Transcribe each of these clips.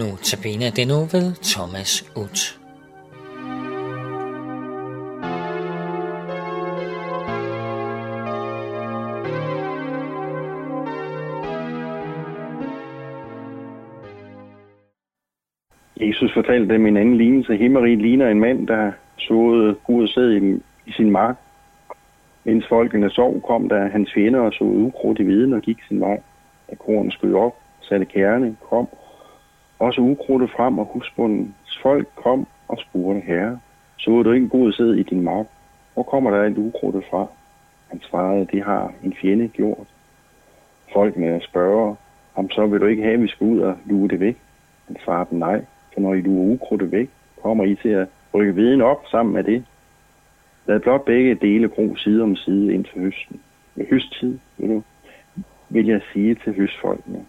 Nu tabiner det nu ved Thomas Ut. Jesus fortalte dem en anden lignelse. Himmeriget ligner en mand, der såede Gud sæd i, i sin mark. Mens folkene sov, kom der hans fjender og så ukrudt i viden og gik sin vej. Da korn skød op, satte kærne, kom også ukrudtet frem, og husbundens folk kom og spurgte, herre, så du ikke god sæd i din mark? Hvor kommer der alt ukrudtet fra? Han svarede, det har en fjende gjort. Folkene spørger, om så vil du ikke have, at vi skal ud og luge det væk? Han svarede, nej, for når I luger ukrudtet væk, kommer I til at rykke viden op sammen med det. Lad blot begge dele gro side om side indtil høsten. Ved høsttid, vil, du, vil jeg sige til høstfolkene,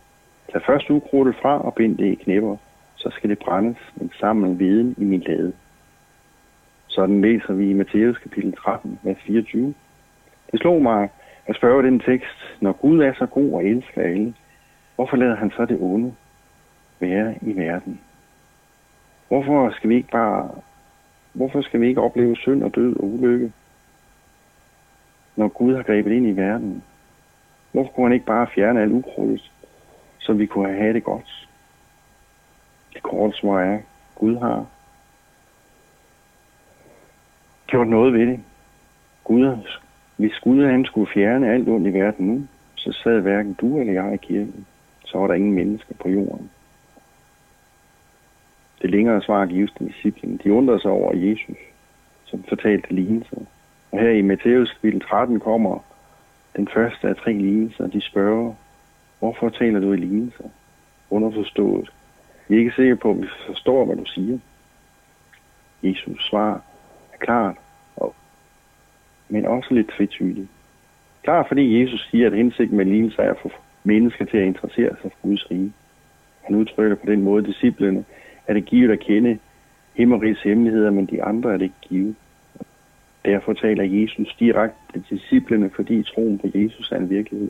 Tag først ukrudtet fra og bind det i knæpper, så skal det brændes, men sammen viden i min lade. Sådan læser vi i Matthæus kapitel 13, vers 24. Det slog mig at spørge den tekst, når Gud er så god og elsker alle, hvorfor lader han så det onde være i verden? Hvorfor skal vi ikke bare, hvorfor skal vi ikke opleve synd og død og ulykke, når Gud har grebet ind i verden? Hvorfor kunne han ikke bare fjerne alt ukrudtet så vi kunne have det godt. Det korte svar er, Gud har gjort noget ved det. Gud, hvis Gud han skulle fjerne alt ondt i verden nu, så sad hverken du eller jeg i kirken. Så var der ingen mennesker på jorden. Det længere svar gives til disciplen. De undrede sig over Jesus, som fortalte lignelser. Og her i Matthæus 13 kommer den første af tre lignelser. De spørger, Hvorfor taler du i lignelser? Underforstået. Vi er ikke sikre på, at vi forstår, hvad du siger. Jesus svar er klart, og, men også lidt tvetydigt. Klart fordi Jesus siger, at hensigten med lignelser er at få mennesker til at interessere sig for Guds rige. Han udtrykker på den måde disciplene, at det givet at kende himmerigs hemmeligheder, men de andre er det ikke givet. Derfor taler Jesus direkte til disciplene, fordi troen på Jesus er en virkelighed.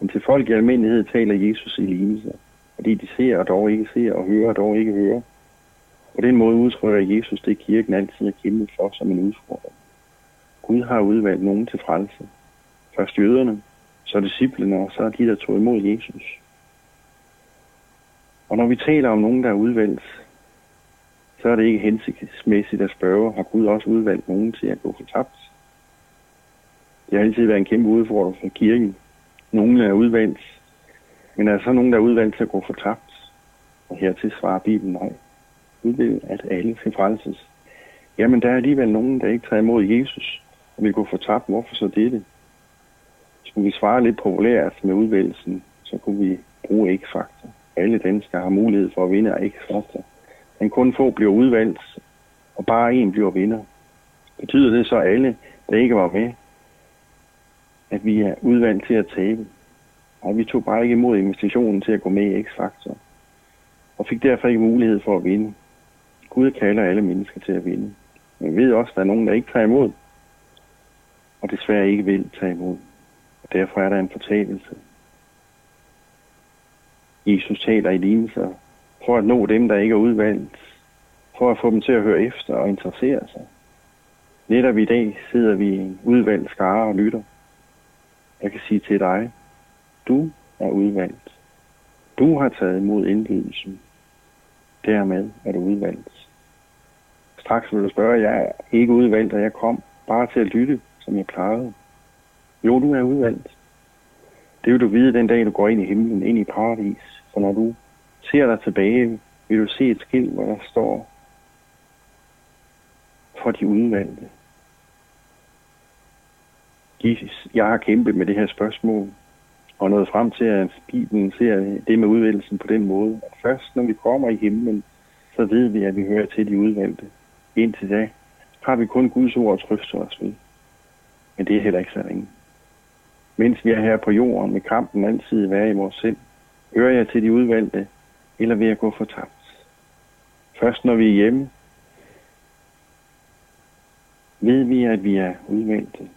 Men til folk i almindelighed taler Jesus i lignelser, fordi de ser og dog ikke ser, og hører og dog ikke hører. På den måde udtrykker Jesus det, kirken altid er kæmpet for som en udfordring. Gud har udvalgt nogen til frelse. Først jøderne, så disciplene, og så de, der tog imod Jesus. Og når vi taler om nogen, der er udvalgt, så er det ikke hensigtsmæssigt at spørge, har Gud også udvalgt nogen til at gå for tabt? Det har altid været en kæmpe udfordring for kirken, nogle er udvalgt, men er så nogen, der er udvalgt til at gå for tabt? Og hertil svarer Bibelen nej. Gud vil, at alle skal frelses. Jamen, der er alligevel nogen, der ikke tager imod Jesus og vil gå for tabt. Hvorfor så dette? Skulle vi svare lidt populært med udvalgelsen, så kunne vi bruge ikke-faktor. Alle danskere har mulighed for at vinde af ikke-faktor. Men kun få bliver udvalgt, og bare en bliver vinder. Betyder det så, at alle, der ikke var med, at vi er udvalgt til at tabe. Og vi tog bare ikke imod invitationen til at gå med i X-Factor. Og fik derfor ikke mulighed for at vinde. Gud kalder alle mennesker til at vinde. Men vi ved også, at der er nogen, der ikke tager imod. Og desværre ikke vil tage imod. Og derfor er der en fortabelse. Jesus taler i lignelser for at nå dem, der ikke er udvalgt. For at få dem til at høre efter og interessere sig. Netop i dag sidder vi i en udvalgt skare og lytter. Jeg kan sige til dig, du er udvalgt. Du har taget imod indbydelsen. Dermed er du udvalgt. Straks vil du spørge, jeg er ikke udvalgt, og jeg kom bare til at lytte, som jeg plejede. Jo, du er udvalgt. Det vil du vide den dag, du går ind i himlen, ind i paradis. For når du ser dig tilbage, vil du se et skilt, hvor der står for de udvalgte. Jeg har kæmpet med det her spørgsmål, og nået frem til, at Bibelen ser det med udvælgelsen på den måde, at først når vi kommer i himlen, så ved vi, at vi hører til de udvalgte. Indtil da har vi kun Guds ord at trøste os ved. Men det er heller ikke så ringe. Mens vi er her på jorden, med kampen altid være i vores sind, hører jeg til de udvalgte, eller vil jeg gå for tabt. Først når vi er hjemme, ved vi, at vi er udvalgte.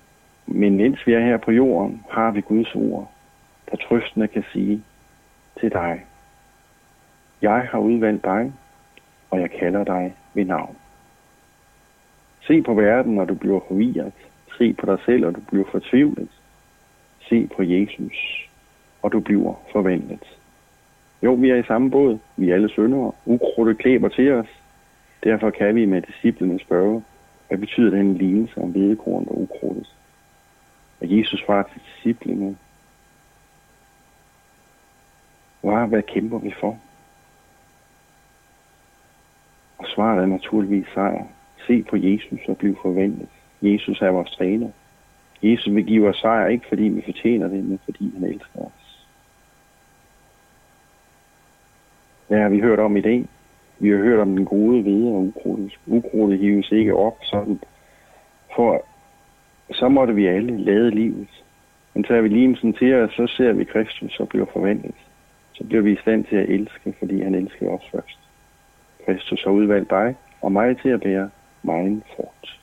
Men mens vi er her på jorden, har vi Guds ord, der trøstende kan sige til dig. Jeg har udvalgt dig, og jeg kalder dig ved navn. Se på verden, når du bliver forvirret. Se på dig selv, og du bliver fortvivlet. Se på Jesus, og du bliver forvandlet. Jo, vi er i samme båd. Vi er alle syndere. Ukrudtet klæber til os. Derfor kan vi med disciplinen spørge, hvad betyder den lignelse om hvedekorn og ukrudtet? Og Jesus svarer til disciplene, hvad, hvad kæmper vi for? Og svaret er naturligvis sejr. Se på Jesus og bliv forventet. Jesus er vores træner. Jesus vil give os sejr, ikke fordi vi fortjener det, men fordi han elsker os. Hvad har vi hørt om i dag? Vi har hørt om den gode ved og ukrudtet. Ukrudtet hives ikke op, sådan for så måtte vi alle lade livet. Men tager vi limelsen til os, så ser vi Kristus og bliver forvandlet. Så bliver vi i stand til at elske, fordi han elsker os først. Kristus har udvalgt dig og mig til at bære meget frugt.